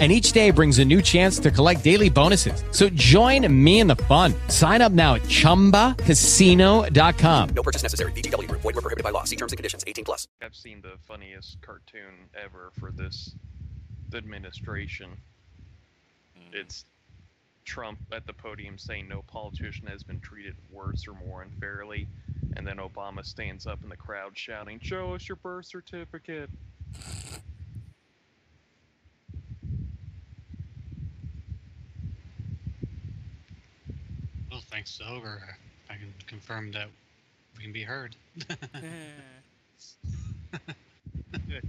and each day brings a new chance to collect daily bonuses. So join me in the fun. Sign up now at ChumbaCasino.com. No purchase necessary. VGW. Void were prohibited by law. See terms and conditions. 18 plus. I've seen the funniest cartoon ever for this administration. Mm. It's Trump at the podium saying no politician has been treated worse or more unfairly, and then Obama stands up in the crowd shouting, "Show us your birth certificate." Well, thanks to Ogre, I can confirm that we can be heard. Alright,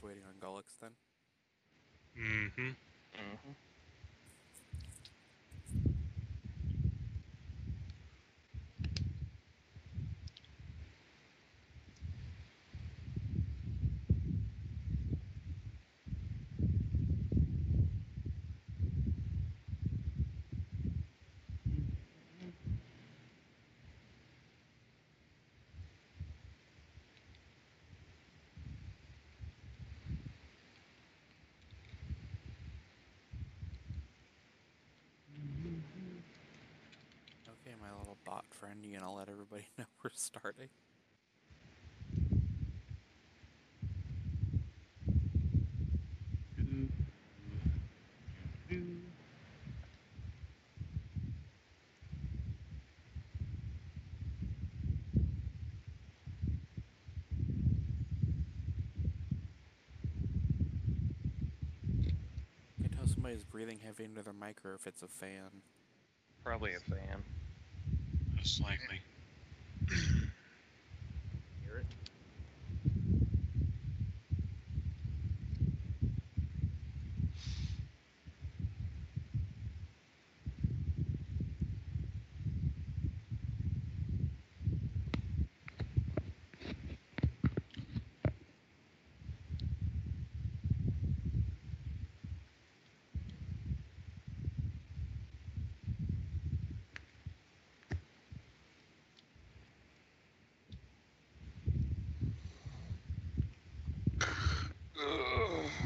so I believe we're just waiting on Gullix then. mm-hmm. Mm-hmm. Okay, my little bot friend, you gonna let everybody know we're starting? You know somebody's breathing heavy into their mic or if it's a fan. Probably a fan. Most Crack.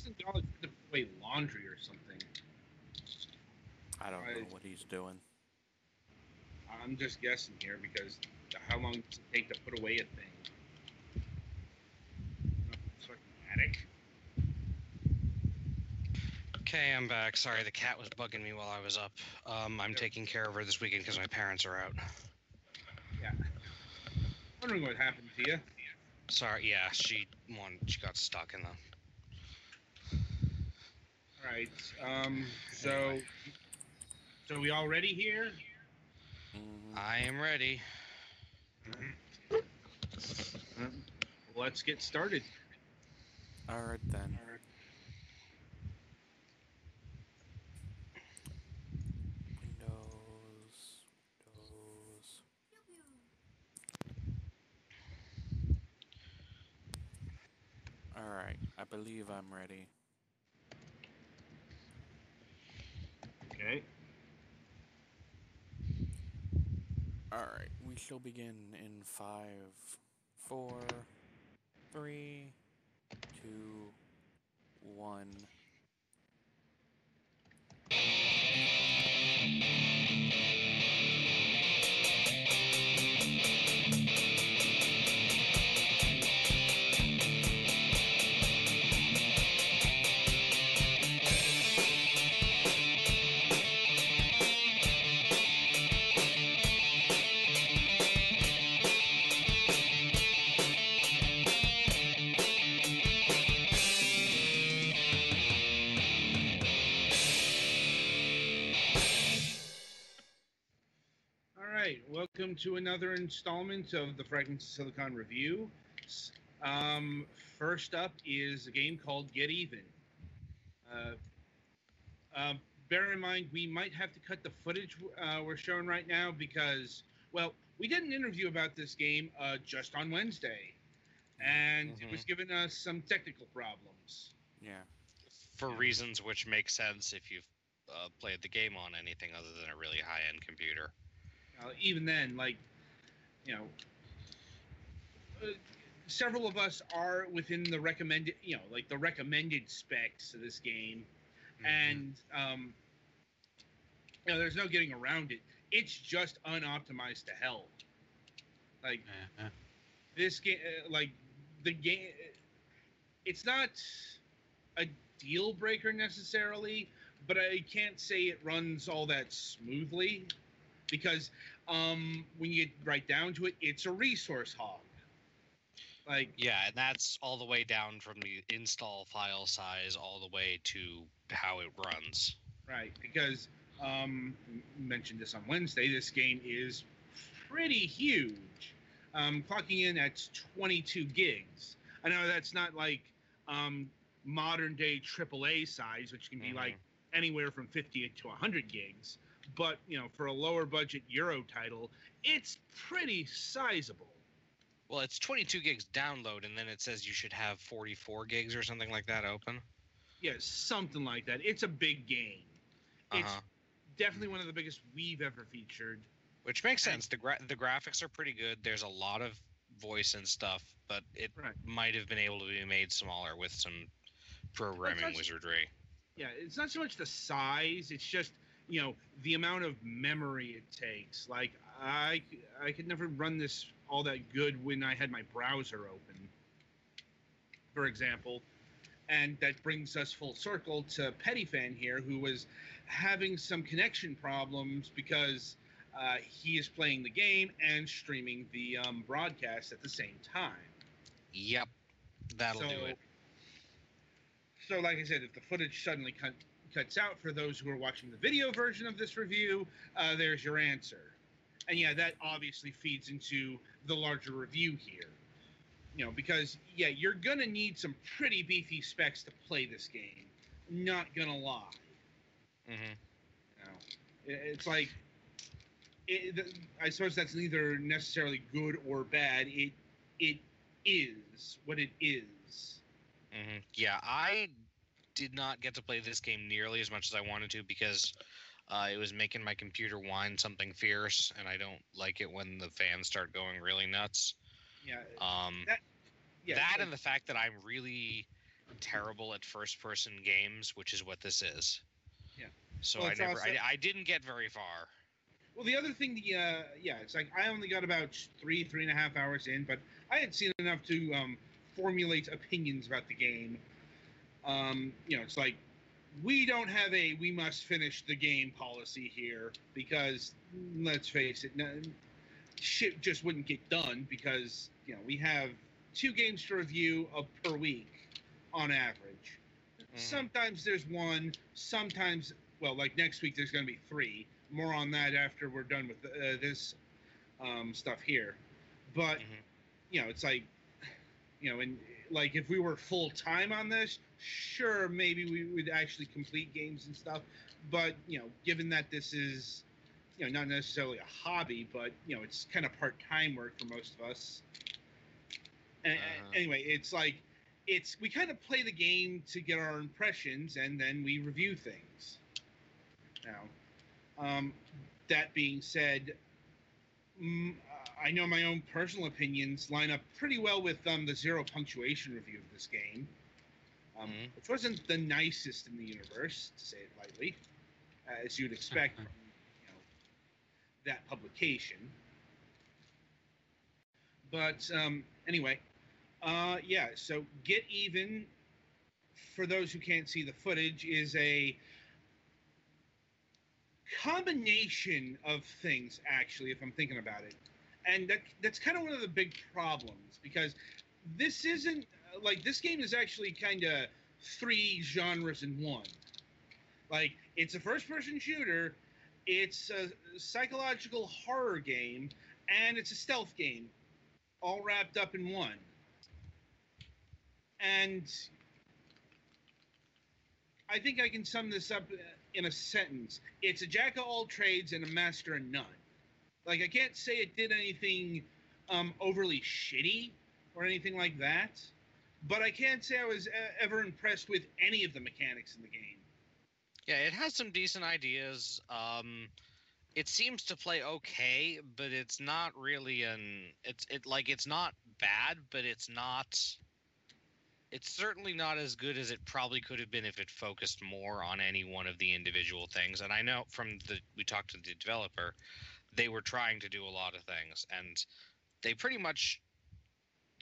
Isn't Donald Trump to put away laundry or something? I don't know what he's doing. I'm just guessing here because how long does it take to put away a thing? Fucking attic. Okay, I'm back. Sorry, the cat was bugging me while I was up. Um, I'm taking care of her this weekend because my parents are out. Yeah. Wondering what happened to you. Sorry, yeah, she won. She got stuck in the. All right. Um. So. So we all ready here? I am ready. Let's get started. All right then. Windows. Windows. All right. I believe I'm ready. Okay. All right. We shall begin in five, four, three, two, one. Welcome to another installment of the Fragments of Silicon review. Um, first up is a game called Get Even. Uh, um, bear in mind, we might have to cut the footage uh, we're showing right now because, well, we did an interview about this game uh, just on Wednesday, and it was giving us some technical problems. Yeah. For reasons which make sense if you've uh, played the game on anything other than a really high end computer. Uh, even then, like, you know, uh, several of us are within the recommended, you know, like the recommended specs of this game, and um, you know, there's no getting around it. It's just unoptimized to hell. Like Uh-huh. this game, uh, like the game, it's not a deal breaker necessarily, but I can't say it runs all that smoothly because um, when you get right down to it, it's a resource hog. Like Yeah, and that's all the way down from the install file size all the way to how it runs. right because um, mentioned this on Wednesday. This game is pretty huge, um, clocking in at 22 gigs. I know that's not like um, modern day AAA size, which can be Mhm. like anywhere from 50 to 100 gigs. But you know, for a lower budget Euro title, it's pretty sizable. Well, it's 22 gigs download, and then it says you should have 44 gigs or something like that open. Yeah, something like that. It's a big game. It's Uh-huh. definitely one of the biggest we've ever featured. Which makes sense. The gra- the graphics are pretty good. There's a lot of voice and stuff, but it Right. might have been able to be made smaller with some programming wizardry. Yeah, it's not so much the size; it's just you know the amount of memory it takes. Like I, I could never run this all that good when I had my browser open, for example. And that brings us full circle to Pettyfan here, who was having some connection problems because uh, he is playing the game and streaming the um, broadcast at the same time. Yep, that'll do it. So, like I said, if the footage suddenly cut, cuts out for those who are watching the video version of this review, uh, there's your answer. And yeah, that obviously feeds into the larger review here. You know, because yeah, you're gonna need some pretty beefy specs to play this game. Not gonna lie. hmm You know, it's like, it, I suppose that's neither necessarily good or bad. It it is what it is. hmm Yeah, I did not get to play this game nearly as much as I wanted to because uh, it was making my computer whine something fierce, and I don't like it when the fans start going really nuts. Yeah. Um, That- yeah. that and the fact that I'm really terrible at first-person games, which is what this is. Yeah. So Well, I never, also- I, I didn't get very far. Well, the other thing, the uh, yeah, it's like I only got about three, three and a half hours in, but I had seen enough to um, formulate opinions about the game. Um, you know, it's like we don't have a we must finish the game policy here because let's face it, no, shit just wouldn't get done because you know we have two games to review of per week on average. Sometimes there's one, sometimes well, like next week there's going to be three. More on that after we're done with uh, this um, stuff here. But Mhm. you know, it's like you know, and like if we were full time on this, sure, maybe we would actually complete games and stuff. But you know, given that this is you know not necessarily a hobby, but you know, it's kind of part time work for most of us. And, Uh-huh. Anyway, it's like it's we kind of play the game to get our impressions, and then we review things. Now, um, that being said, I know my own personal opinions line up pretty well with um, the zero punctuation review of this game, um, Mhm. which wasn't the nicest in the universe, to say it lightly, as you'd expect from you know, that publication. But um, anyway, uh, yeah. So get even. For those who can't see the footage, is a combination of things. Actually, if I'm thinking about it, and that that's kind of one of the big problems because this isn't like this game is actually kind of three genres in one. Like it's a first-person shooter, it's a psychological horror game, and it's a stealth game, all wrapped up in one. And I think I can sum this up in a sentence. It's a jack of all trades and a master of none. Like I can't say it did anything um, overly shitty or anything like that, but I can't say I was uh, ever impressed with any of the mechanics in the game. Yeah, it has some decent ideas. Um, it seems to play okay, but it's not really an. It's it like it's not bad, but it's not. It's certainly not as good as it probably could have been if it focused more on any one of the individual things. And I know from the we talked to the developer, they were trying to do a lot of things, and they pretty much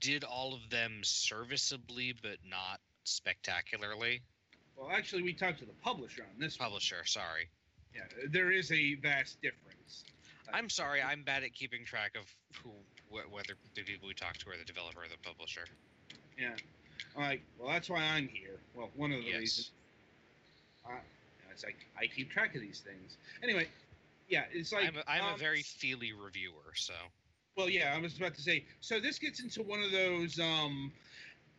did all of them serviceably, but not spectacularly. Well, actually, we talked to the publisher on this. one. Publisher, sorry. Yeah, there is a vast difference. I'm sorry, I'm bad at keeping track of who, wh- whether the people we talk to are the developer or the publisher. Yeah. I'm like, well, that's why I'm here. Well, one of the Yes. reasons. Uh, it's like I keep track of these things. Anyway, yeah, it's like I'm, a, I'm a um, very feely reviewer, so Well, yeah, I was about to say. So this gets into one of those um,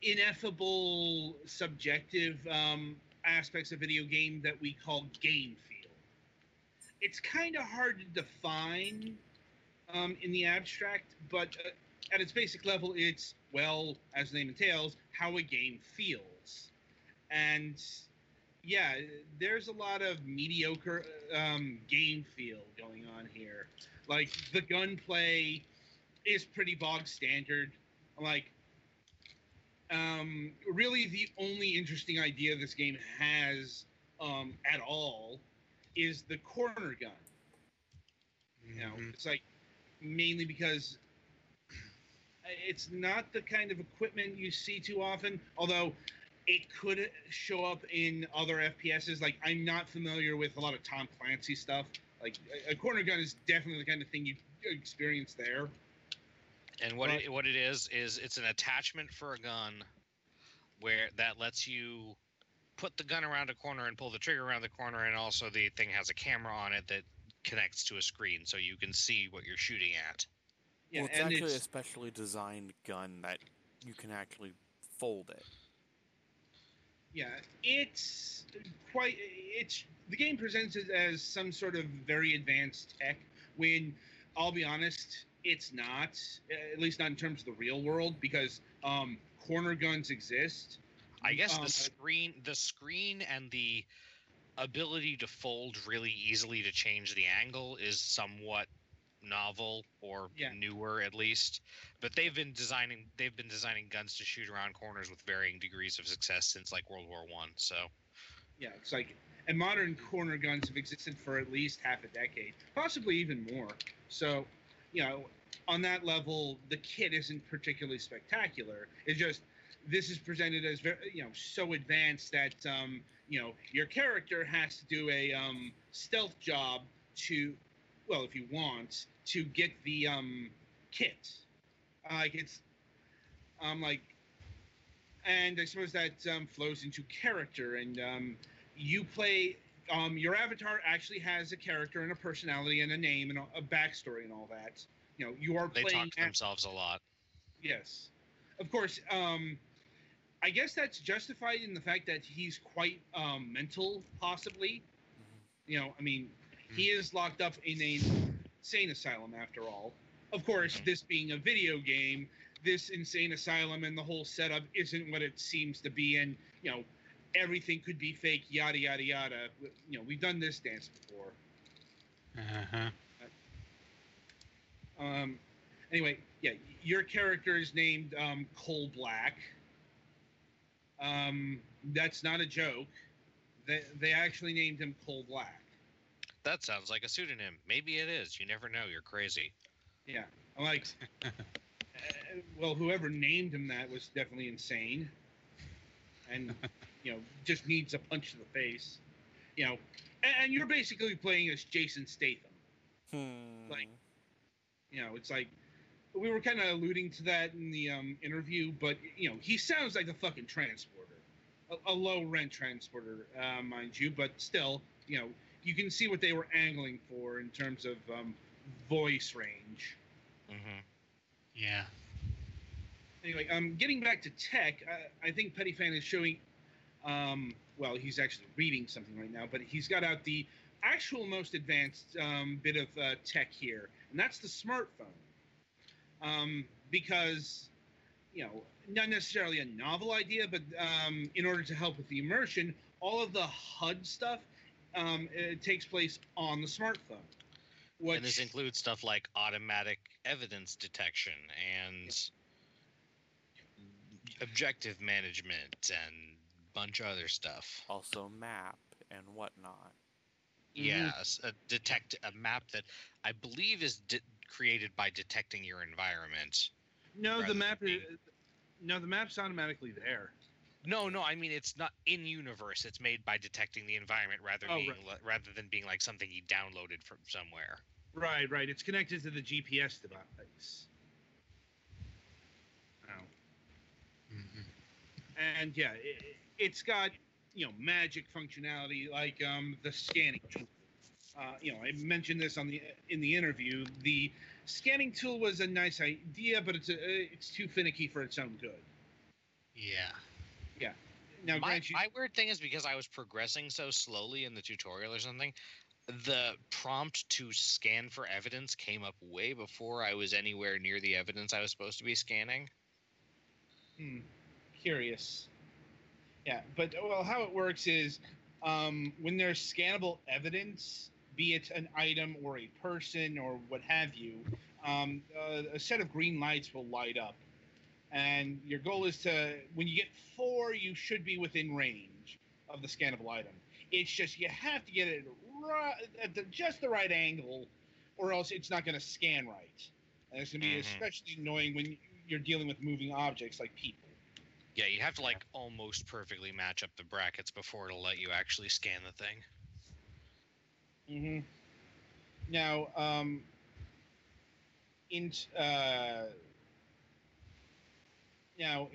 ineffable, subjective um, aspects of video game that we call game feel. It's kind of hard to define um, in the abstract, but uh, at its basic level, it's well, as the name entails, how a game feels, and yeah, there's a lot of mediocre um, game feel going on here. Like the gunplay is pretty bog standard. Like, um, really, the only interesting idea this game has um, at all is the corner gun. You know, Mhm. it's like mainly because it's not the kind of equipment you see too often. Although it could show up in other FPSs. Like I'm not familiar with a lot of Tom Clancy stuff. Like a corner gun is definitely the kind of thing you experience there. And what Right. it, what it is is it's an attachment for a gun where that lets you put the gun around a corner and pull the trigger around the corner, and also the thing has a camera on it that connects to a screen so you can see what you're shooting at. Yeah, well, it's and actually a specially designed gun that you can actually fold it. yeah, it's quite. It's the game presents it as some sort of very advanced tech. When I'll be honest, it's not. At least not in terms of the real world, because um, corner guns exist. I guess Um, the screen, the screen, and the ability to fold really easily to change the angle is somewhat novel or Yeah. newer at least. But they've been designing they've been designing guns to shoot around corners with varying degrees of success since like World War One. So Yeah, it's like, and modern corner guns have existed for at least half a decade, possibly even more. So, you know, on that level, the kit isn't particularly spectacular. It's just this is presented as very, you know, so advanced that um, you know your character has to do a um, stealth job to, well, if you want to get the um, kit. Uh, like it's, um, like, and I suppose that um, flows into character, and um, you play. Um, your avatar actually has a character and a personality and a name and a, a backstory and all that. You know, you are They playing. talk to themselves a lot. Yes, of course. Um, I guess that's justified in the fact that he's quite um, mental, possibly. You know, I mean, he is locked up in a insane asylum after all. Of course, Mhm. this being a video game, this insane asylum and the whole setup isn't what it seems to be, and you know, everything could be fake. Yada yada yada. You know, we've done this dance before. Uh-huh. Um, anyway, yeah, your character is named um, Cole Black. Um, that's not a joke. They they actually named him Cole Black. That sounds like a pseudonym. Maybe it is. You never know. You're crazy. Yeah, I'm like, uh, well, whoever named him that was definitely insane, and you know, just needs a punch to the face. You know, and, and you're basically playing as Jason Statham. Hmm. Like- you know, it's like we were kind of alluding to that in the um, interview, but you know, he sounds like a fucking transporter, a, a low rent transporter, uh, mind you, but still, you know, you can see what they were angling for in terms of um, voice range. hmm Yeah. Anyway, um, getting back to tech, I, I think Petty Fan is showing. Um, well, he's actually reading something right now, but he's got out the actual most advanced um, bit of uh, tech here, and that's the smartphone. Um, because, you know, not necessarily a novel idea, but um, in order to help with the immersion, all of the HUD stuff um, it takes place on the smartphone. Which, And this includes stuff like automatic evidence detection and objective management and bunch of other stuff. Also map and whatnot. Mhm. Yes, a detect a map that I believe is de- created by detecting your environment. no, the than map is. No, the map's automatically there. No, no, I mean it's not in universe. It's made by detecting the environment rather Oh, being right. li- rather than being like something you downloaded from somewhere. Right, right. It's connected to the GPS device. Oh. hmm And yeah, it, it's got you know magic functionality like um, the scanning tool. Uh, you know, I mentioned this on the in the interview. The scanning tool was a nice idea, but it's a, it's too finicky for its own good. Yeah. Yeah. Now, my, you, my weird thing is because I was progressing so slowly in the tutorial or something, the prompt to scan for evidence came up way before I was anywhere near the evidence I was supposed to be scanning. Hmm, curious. Yeah, but well, how it works is um, when there's scannable evidence, be it an item or a person or what have you, um, uh, a set of green lights will light up. And your goal is to, when you get four, you should be within range of the scannable item. It's just you have to get it right, at the, just the right angle, or else it's not going to scan right. And it's going to be Mhm. especially annoying when you're dealing with moving objects like people. Yeah, you have to like almost perfectly match up the brackets before it'll let you actually scan the thing. Mm-hmm. Now, um, in uh, now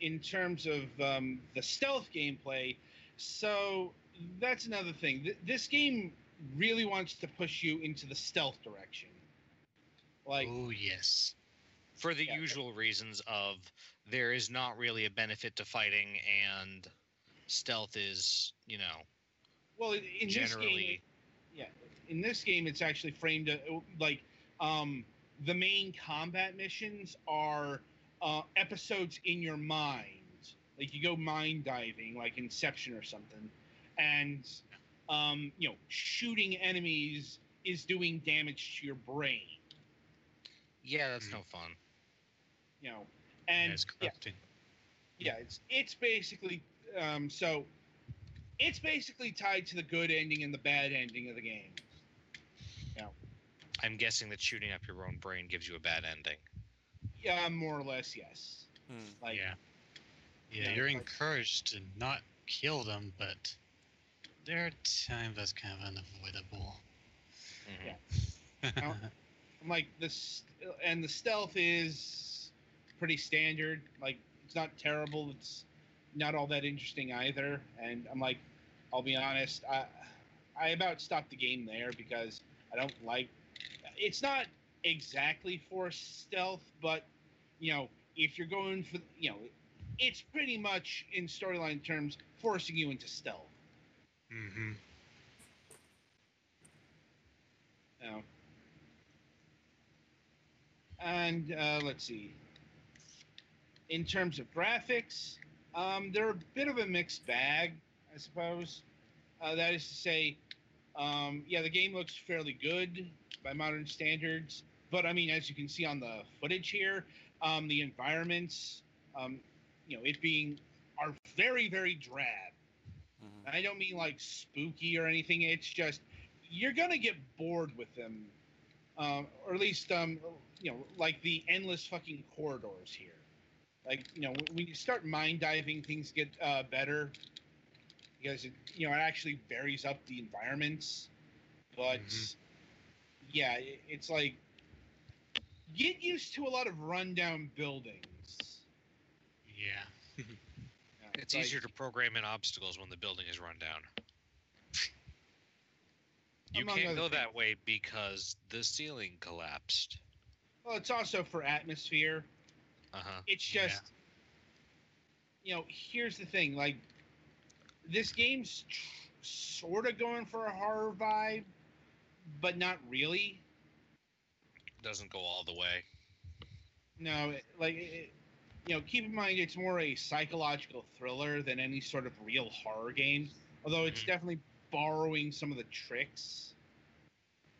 in terms of um, the stealth gameplay, so that's another thing. Th- this game really wants to push you into the stealth direction. Like, oh yes. For the Yeah. usual reasons of there is not really a benefit to fighting and stealth is, you know, well, in in this game, yeah in this game it's actually framed uh, like um the main combat missions are uh episodes in your mind like you go mind diving like inception or something and um you know shooting enemies is doing damage to your brain Yeah, that's Mm. no fun. you know Yeah, and it's yeah, corrupting. yeah it's it's basically um so it's basically tied to the good ending and the bad ending of the game Yeah. I'm guessing that shooting up your own brain gives you a bad ending. yeah more or less yes Hmm. like yeah. Yeah, yeah, you're like- encouraged to not kill them, but There are times that's kind of unavoidable. Mhm. Now- I'm like this, and the stealth is pretty standard. Like it's not terrible. It's not all that interesting either. And I'm like, I'll be honest, I I about stopped the game there because I don't like. It's not exactly for stealth, but you know, if you're going for, you know, it's pretty much in storyline terms forcing you into stealth. Mm-hmm. Know. And uh, let's see. In terms of graphics, um, they're a bit of a mixed bag, I suppose. Uh, that is to say, um, yeah, the game looks fairly good by modern standards. But I mean, as you can see on the footage here, um, the environments, um, you know, it being are very, very drab. Mhm. I don't mean like spooky or anything. It's just you're gonna get bored with them, um, or at least um, you know, like the endless fucking corridors here. Like you know, when you start mind diving, things get uh, better because it you know it actually varies up the environments. But Mhm. yeah, it, it's like get used to a lot of rundown buildings. Yeah. It's like- easier to program in obstacles when the building is run down. You can't go things. that way because the ceiling collapsed. Well, it's also for atmosphere. Uh huh. It's Yeah. just, you know, here's the thing. Like, this game's sort of going for a horror vibe, but not really. Doesn't go all the way. No, it- like, it, you know, keep in mind it's more a psychological thriller than any sort of real horror game. Although it's Mhm. definitely borrowing some of the tricks.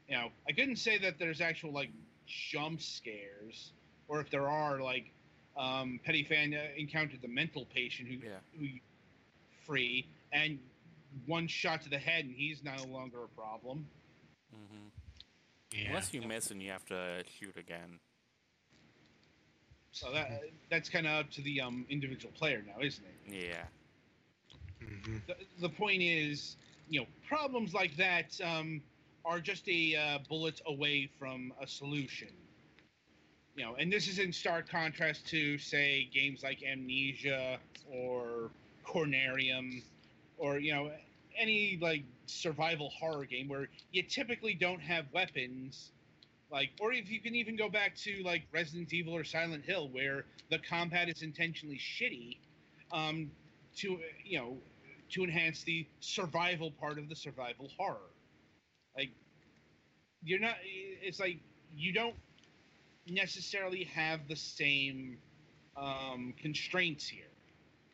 You know, I couldn't say that there's actual like jump scares, or if there are, like, um, Petty Fan uh, encountered the mental patient who Yeah. who free and one shot to the head and he's no longer a problem. hmm Yeah. Unless you miss and you have to shoot again. So that that's kind of up to the um, individual player now, isn't it? Yeah. hmm the, the point is, you know, problems like that um, are just a uh, bullet away from a solution. You know, and this is in stark contrast to, say, games like Amnesia or Cornarium or you know, any like survival horror game where you typically don't have weapons. Like, or if you can even go back to like Resident Evil or Silent Hill, where the combat is intentionally shitty, um, to you know to enhance the survival part of the survival horror. Like you're not it's like you don't necessarily have the same um, constraints here.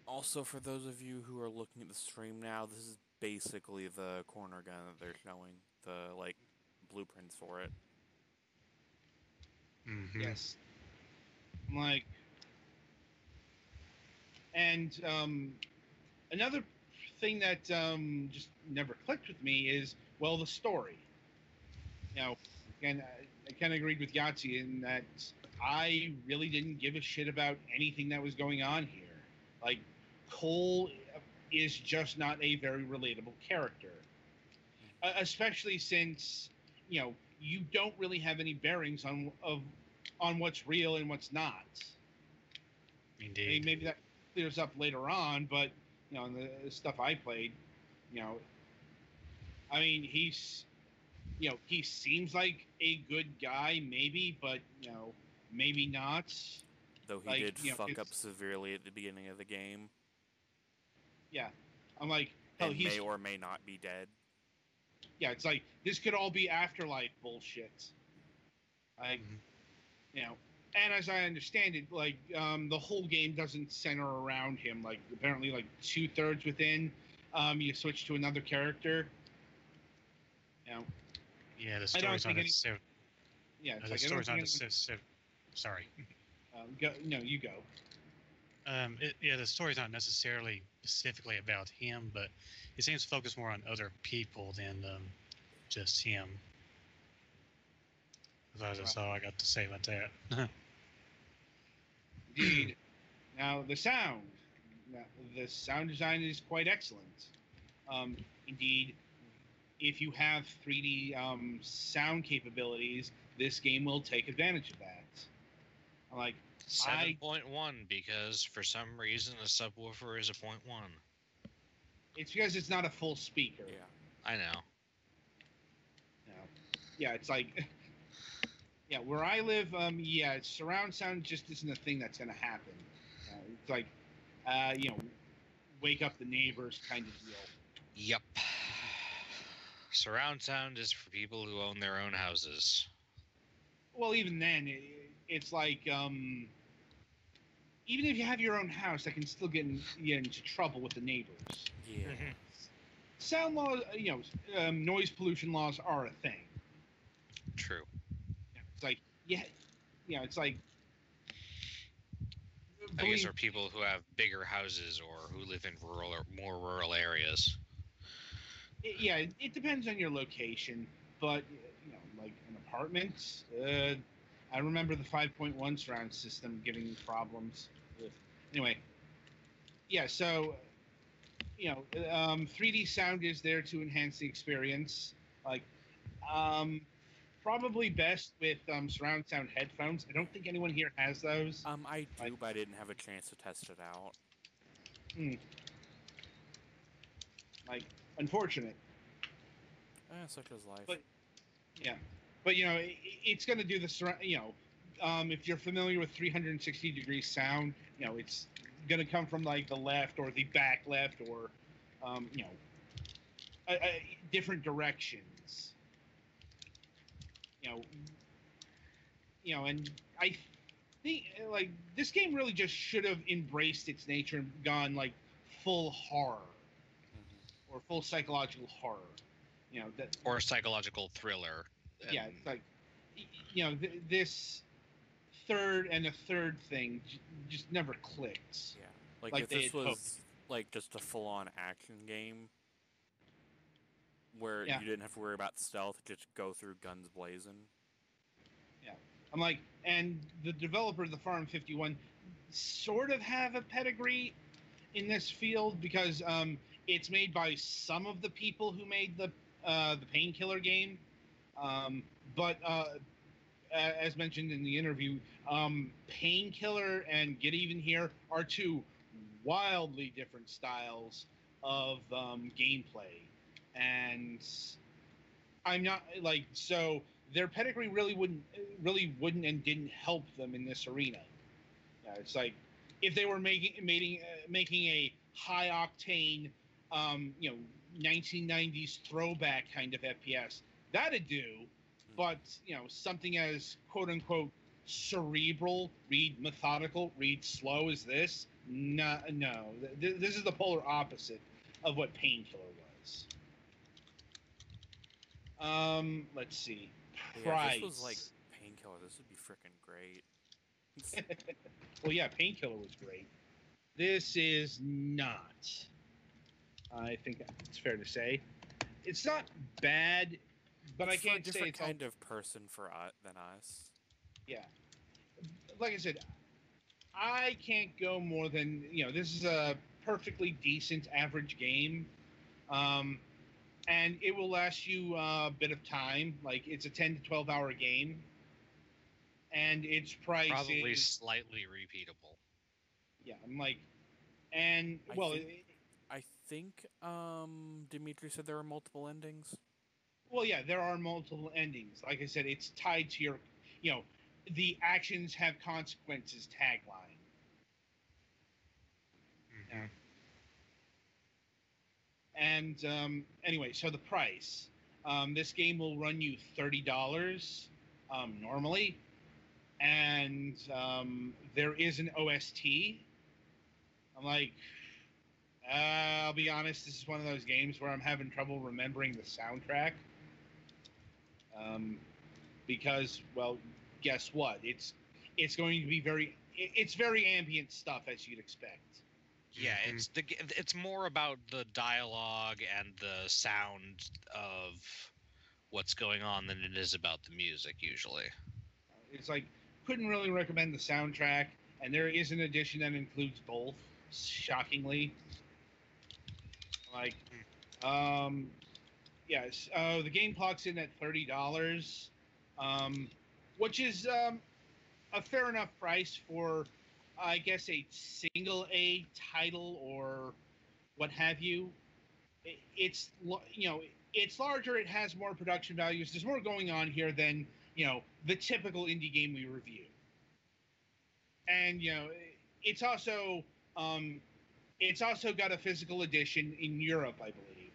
Also, for those of you who are looking at the stream now, this is basically the corner gun that they're showing. The like blueprints for it. hmm Yes. I'm like and um, another thing that um, just never clicked with me is well the story. You know, and I, kind of agreed with Yahtzee in that I really didn't give a shit about anything that was going on here. Like Cole is just not a very relatable character, uh, especially since you know you don't really have any bearings on of on what's real and what's not. I mean, Indeed. maybe that clears up later on, but you know, in the stuff I played, you know, I mean, he's, you know, he seems like a good guy, maybe, but you know, maybe not. Though he Like, did you know, fuck up severely at the beginning of the game, Yeah, I'm like, hell, he may or may not be dead. yeah, it's like this could all be afterlife bullshit. Like, Mhm. you know, and as I understand it, like um, the whole game doesn't center around him. Like apparently, like two thirds within, um, you switch to another character. You know, Yeah, the story's not think any- necessarily. yeah, it's The like story's not think anyone- necessarily. Sorry. um, go, no, you go. Um, it, yeah, the story's not necessarily specifically about him, but it seems to focus more on other people than um, just him. That's Right. all I got to say about that. Indeed. now the sound, now, the sound design is quite excellent. Um, indeed, if you have 3D um, sound capabilities, this game will take advantage of that. I'm like, Seven point one because for some reason a subwoofer is a point one. it's because it's not a full speaker. Yeah. I know. you know. Yeah, it's like, yeah, where I live, um, yeah, surround sound just isn't a thing that's gonna happen. Uh, it's like, uh, you know, wake up the neighbors kind of deal. Yep. Surround sound is for people who own their own houses. Well, even then, it, it's like, um, even if you have your own house, that can still get in, you into trouble with the neighbors. Yeah. Sound laws, you know, um, noise pollution laws are a thing. True. It's like, yeah, you know, it's like. I guess believe- for people who have bigger houses or who live in rural or more rural areas. It- yeah, it, it depends on your location, but you know, like an apartment. Uh, I remember the 5.1 surround system giving problems. Ugh. Anyway, yeah, so you know, um, 3D sound is there to enhance the experience. Like, um, probably best with um, surround sound headphones. I don't think anyone here has those. Um, I do, Like- but I didn't have a chance to test it out. Like, unfortunate. Eh, such is life. But- Yeah, but you know, i i- it's going to do the surround. You know, um, if you're familiar with 360 degree sound, you know, it's going to come from like the left or the back left or, um, you know, a, a, different directions. You know, you know, and I think like this game really just should have embraced its nature and gone like full horror. Or full psychological horror. You know that Or psychological thriller. yeah, it's like you know th- this third and a third thing j- just never clicked. Yeah. Like, Like if this had hoped. was like just a full-on action game where Yeah. you didn't have to worry about stealth, just go through guns blazing. Yeah. I'm like, and the developer of the Farm 51 sort of have a pedigree in this field because um, it's made by some of the people who made the uh, the Painkiller game, um, but uh, as mentioned in the interview, um, Painkiller and Get Even Here are two wildly different styles of um, gameplay, and I'm not like so their pedigree really wouldn't really wouldn't and didn't help them in this arena. It's like if they were making making uh, making a high octane, um, you know, 1990s throwback kind of FPS, that'd do. But you know, something as quote unquote cerebral, read methodical, read slow as this, no, no. Th- this is the polar opposite of what Painkiller was. Um, let's see. Price. Yeah, this was like painkiller, this would be freaking great. Well, yeah, Painkiller was great. This is not. I think it's fair to say. It's not bad, but It's I for a can't say different it's all- kind of person for us than us. yeah. Like I said, I can't go more than you know. This is a perfectly decent average game, um, and it will last you a bit of time. Like it's a ten to twelve hour game, and its price Probably is slightly repeatable. yeah. I'm like, and I well, think- it- I think um Dimitri said there are multiple endings. Well, yeah, there are multiple endings. Like I said, it's tied to your, you know, the actions have consequences tagline. Mhm. And um, anyway, so the price. Um, this game will run you thirty dollars um, normally, and um, there is an OST. I'm like, uh, I'll be honest. This is one of those games where I'm having trouble remembering the soundtrack. Um, because, well, guess what? It's it's going to be very it's very ambient stuff as you'd expect. Yeah, Mhm. it's the it's more about the dialogue and the sound of what's going on than it is about the music usually. It's like couldn't really recommend the soundtrack, and there is an edition that includes both. Shockingly, like Um, yes. Uh, the game clock's in at thirty dollars, um, which is um, a fair enough price for, I guess, a single A title or what have you. It's you know it's larger. It has more production values. There's more going on here than you know the typical indie game we review. And you know it's also um, it's also got a physical edition in Europe, I believe.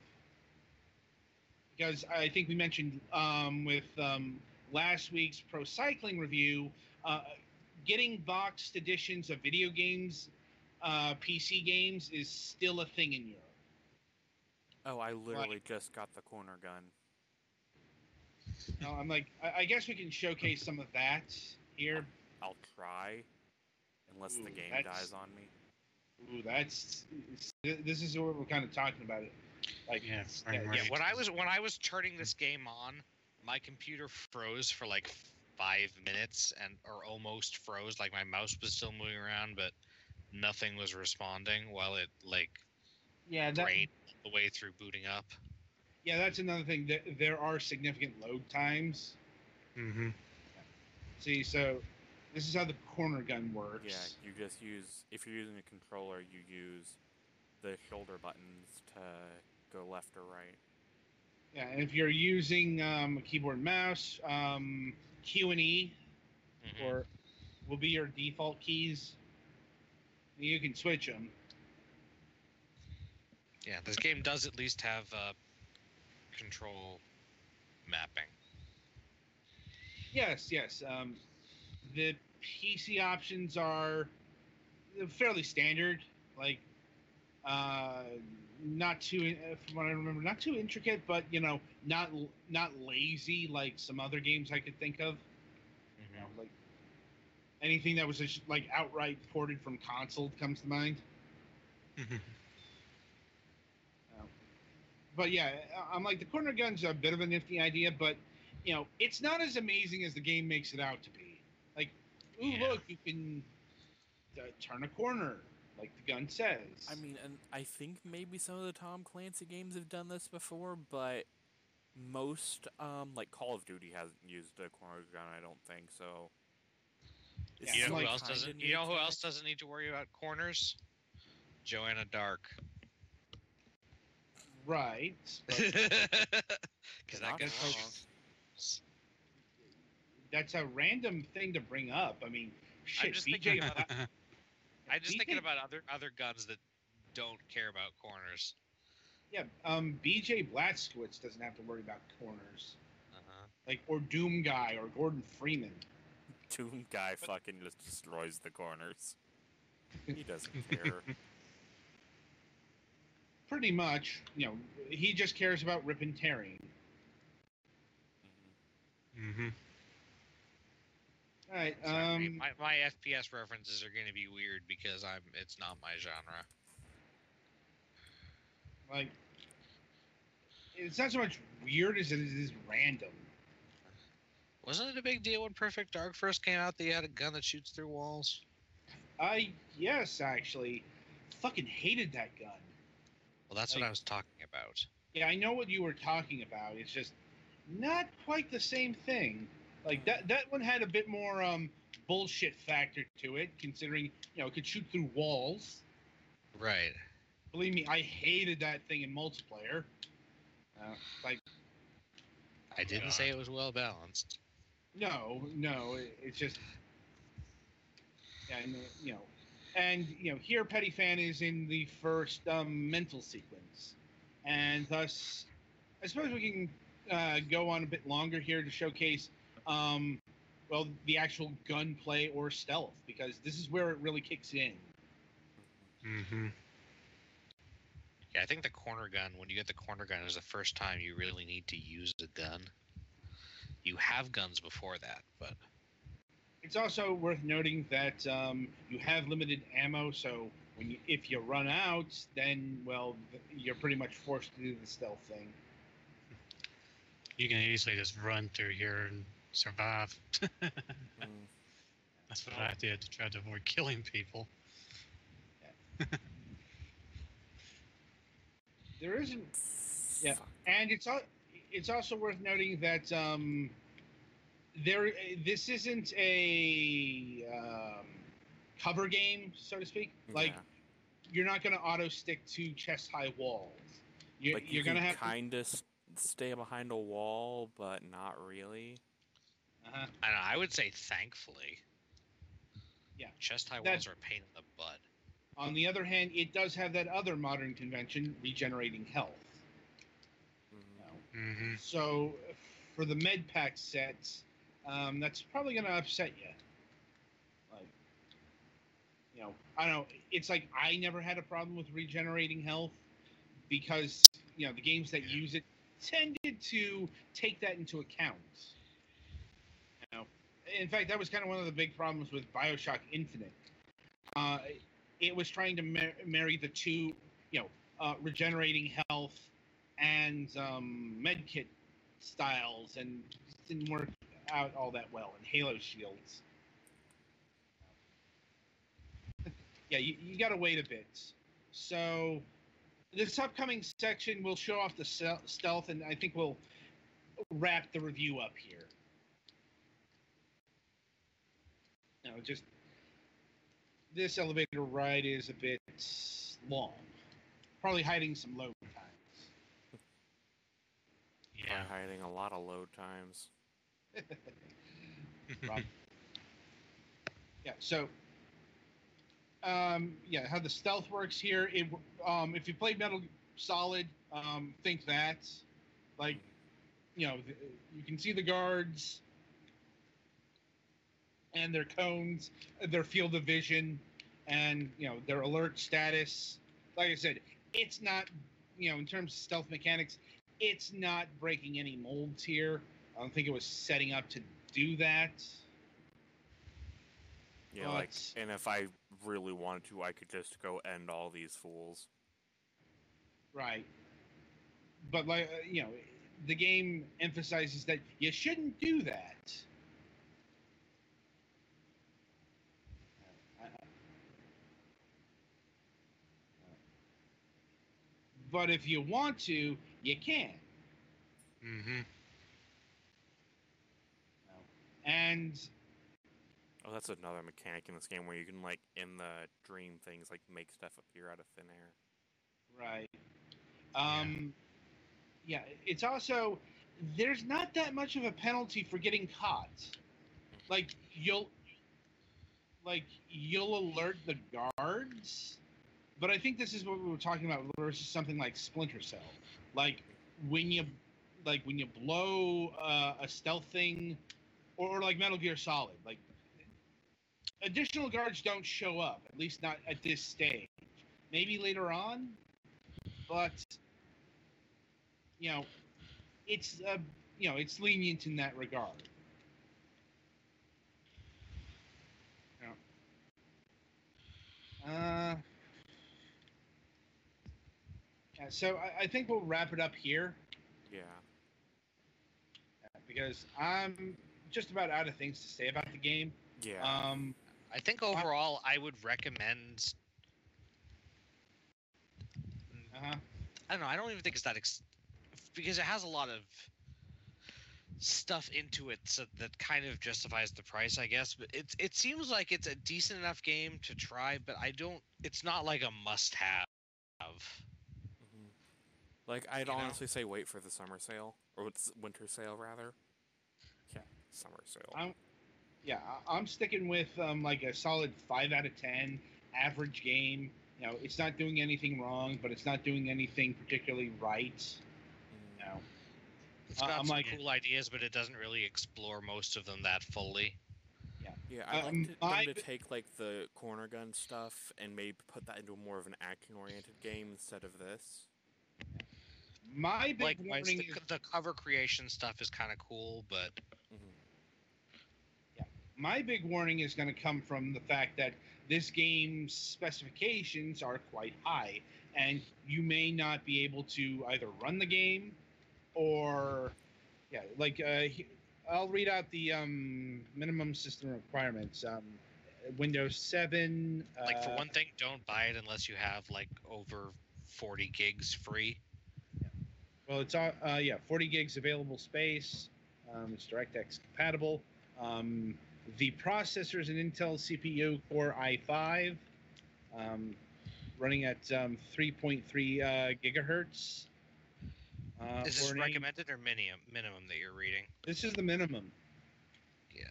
Because I think we mentioned um, with um, last week's pro cycling review, uh, getting boxed editions of video games, uh, PC games, is still a thing in Europe. Oh, I literally just got the corner gun. No, I'm like, I, I guess we can showcase some of that here. I'll try, unless Ooh, the game that's- dies on me. Ooh, that's this is what we're kind of talking about. It like Yeah, yeah, frame yeah, when I was when I was turning this game on, my computer froze for like five minutes and or almost froze. Like my mouse was still moving around, but nothing was responding while it like yeah, that, drained the way through booting up. yeah, that's another thing. That there are significant load times. Mm-hmm. See, so this is how the corner gun works. Yeah, you just use if you're using a controller, you use the shoulder buttons to go left or right. Yeah, and if you're using um, a keyboard and mouse, um, Q and E Mhm. or will be your default keys. You can switch them. Yeah, this game does at least have uh, control mapping. Yes, yes. Um, the PC options are fairly standard, like uh, not too, uh, from what I remember, not too intricate, but you know, not not lazy like some other games I could think of. You know, like anything that was just like outright ported from console comes to mind. Mm-hmm. But yeah, I'm like the corner gun's a bit of a nifty idea, but you know, it's not as amazing as the game makes it out to be. Like, ooh, Yeah. look, you can uh, turn a corner, like the gun says. I mean, and I think maybe some of the Tom Clancy games have done this before, but most, um, like Call of Duty hasn't used a corner gun. I don't think so. It Yeah, You know who else doesn't? You know who else doesn't need to worry about corners? Joanna Dark. right. Because Not that gets wrong. That's a random thing to bring up. I mean, shit, just BJ. thinking Bla- I'm just thinking about other other guns that don't care about corners. Yeah, um, BJ Blazkowicz doesn't have to worry about corners, Uh-huh. like or Doom Guy or Gordon Freeman. Doom guy fucking just destroys the corners. He doesn't care. Pretty much, you know, he just cares about ripping tearing. mm-hmm. All right, Sorry, um, my, my FPS references are going to be weird because I'm it's not my genre. like, it's not so much weird as it is random. Wasn't it a big deal when Perfect Dark first came out that you had a gun that shoots through walls? I yes, actually, fucking hated that gun. Well, that's what I was talking about. Yeah, I know what you were talking about. It's just not quite the same thing. Like that that one had a bit more um bullshit factor to it, considering you know it could shoot through walls. Right. Believe me, I hated that thing in multiplayer. Uh, like I didn't say it was well balanced. no, no, it, it's just and uh, you know, and you know here Petty Fan is in the first um, mental sequence, and thus I suppose we can uh, go on a bit longer here to showcase um, well the actual gunplay or stealth because this is where it really kicks in. Mm-hmm. Yeah, I think the corner gun, when you get the corner gun, is the first time you really need to use a gun. You have guns before that, but It's also worth noting that um, you have limited ammo, so when you, if you run out, then well, you're pretty much forced to do the stealth thing. You can easily just run through here and survive. Mm. That's what I did to try to avoid killing people. There isn't Yeah. And it's al- it's also worth noting that um, there this isn't a um, cover game, so to speak. Like Yeah. you're not going to auto stick to chest high walls. You're, like you you're going to have to, kind of stay behind a wall, but not really. Uh I, don't know, I would say thankfully. Yeah. Chest high walls are a pain in the butt. On the other hand, it does have that other modern convention, regenerating health. Mhm. Mm-hmm. So for the med pack sets, um, that's probably going to upset you. Like, you know, I don't know. It's like I never had a problem with regenerating health because you know the games that Yeah. use it tended to take that into account. In fact, that was kind of one of the big problems with Bioshock Infinite. Uh, it was trying to mar- marry the two, you know, uh, regenerating health and um, medkit styles, and didn't work out all that well. And Halo shields. yeah, you, you got to wait a bit. So this upcoming section will show off the stealth, and I think we'll wrap the review up here. No, just this elevator ride is a bit long, probably hiding some load times. Yeah. By hiding a lot of load times. Rob. yeah. So, um, yeah, how the stealth works here. It, um, if you played Metal Solid, um, think that, like, you know, th- you can see the guards and their cones, their field of vision, and you know their alert status. Like I said, it's not, you know, in terms of stealth mechanics, it's not breaking any molds here. I don't think it was setting up to do that. Yeah, like, and if I really wanted to, I could just go end all these fools. Right. But like uh, you know, the game emphasizes that you shouldn't do that. Uh, But if you want to, you can. Mm-hmm. And Oh, that's another mechanic in this game where you can, like, in the dream things, like, make stuff appear out of thin air. Right. Um, yeah. It's also there's not that much of a penalty for getting caught. Like you'll, like you'll alert the guards, but I think this is what we were talking about versus something like Splinter Cell. Like when you, like when you blow uh, a stealth thing, or, or like Metal Gear Solid, like additional guards don't show up. At least not at this stage. Maybe later on, but you know, it's uh, you know, it's lenient in that regard. Yeah. Uh, yeah, so I, I think we'll wrap it up here Yeah. uh, because I'm just about out of things to say about the game. Yeah. Um, I think overall, I would recommend. uh-huh. I don't know. I don't even think it's that ex- because it has a lot of stuff into it so that kind of justifies the price, I guess. But it it seems like it's a decent enough game to try, but I don't. It's not like a must-have. Mhm. Like, I'd you know? honestly say wait for the summer sale, or it's winter sale, rather. Yeah, summer sale. I'm, yeah, I- I'm sticking with um, like a solid five out of ten average game. You know, it's not doing anything wrong, but it's not doing anything particularly right. Mm. You know, It's Uh, got I'm some like- cool ideas, but it doesn't really explore most of them that fully. Yeah, yeah. I'd Um, like to, my them to take like the corner gun stuff and maybe put that into more of an action-oriented game instead of this. My big Likewise, warning the, is the cover creation stuff is kind of cool, but hmm my big warning is going to come from the fact that this game's specifications are quite high, and you may not be able to either run the game or, yeah, like uh, I'll read out the um, minimum system requirements. Um, Windows 7. like for uh, one thing, don't buy it unless you have like over 40 gigs free. Well, it's uh, uh, yeah, 40 gigs available space. Um, it's DirectX compatible. Um, the processor is an Intel CPU Core i5, um, running at um, 3.3 uh, gigahertz. Uh, Is this for an A- recommended or minimum minimum that you're reading? This is the minimum. Yeah.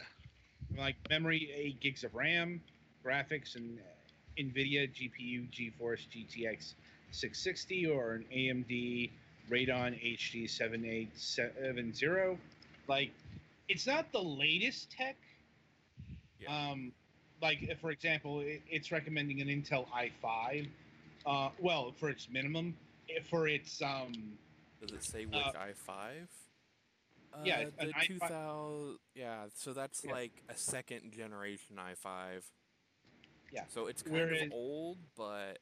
Like memory, 8 gigs of RAM, graphics, and NVIDIA GPU GeForce GTX 660 or an AMD Radeon HD 7870. Like, it's not the latest tech. Yeah. Um, like, for example, it, it's recommending an Intel i5. Uh, well, for its minimum, if for its um, Does it say which Uh, i5? yeah, Uh, an the i5 2000. Yeah, so that's Yeah. like a second generation i5. Yeah, So it's kind whereas- of old, but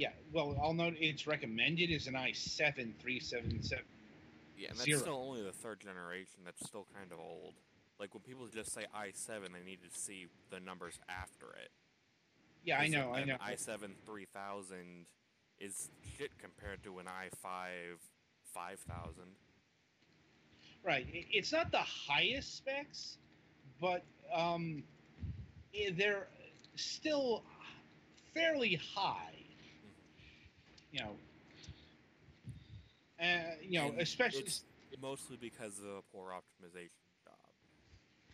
yeah, well, I'll note it's recommended is an i7 377. yeah, and that's Zero. still only the third generation. That's still kind of old. Like when people just say i7, they need to see the numbers after it. Yeah, I know, I an know. i7 3000 is shit compared to an i5 5000. Right. It's not the highest specs, but um, they're still fairly high. You know, uh, you know, And especially mostly because of a poor optimization job.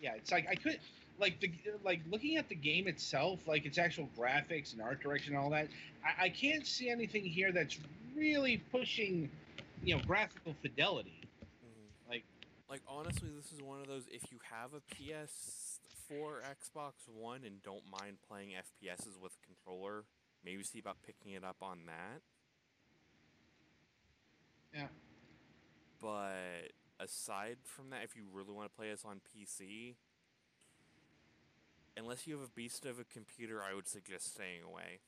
yeah. It's like I could like the like looking at the game itself, like its actual graphics and art direction and all that. I, I can't see anything here that's really pushing, you know, graphical fidelity. Like Like honestly, this is one of those. If you have a PS4, Xbox One, and don't mind playing FPSs with a controller, maybe see about picking it up on that. Yeah. But aside from that, if you really want to play this on PC, unless you have a beast of a computer, I would suggest staying away.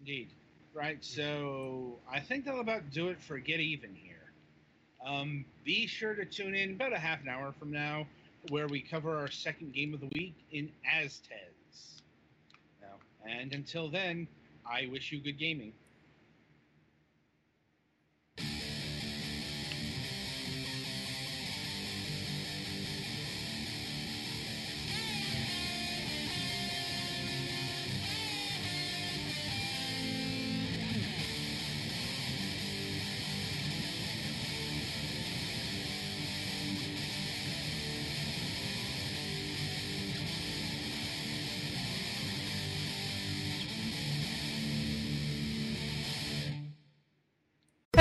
Indeed. Right. So I think that'll about do it for Get Even here. Um, be sure to tune in about a half an hour from now, where we cover our second game of the week in Aztez. Now, and until then, I wish you good gaming.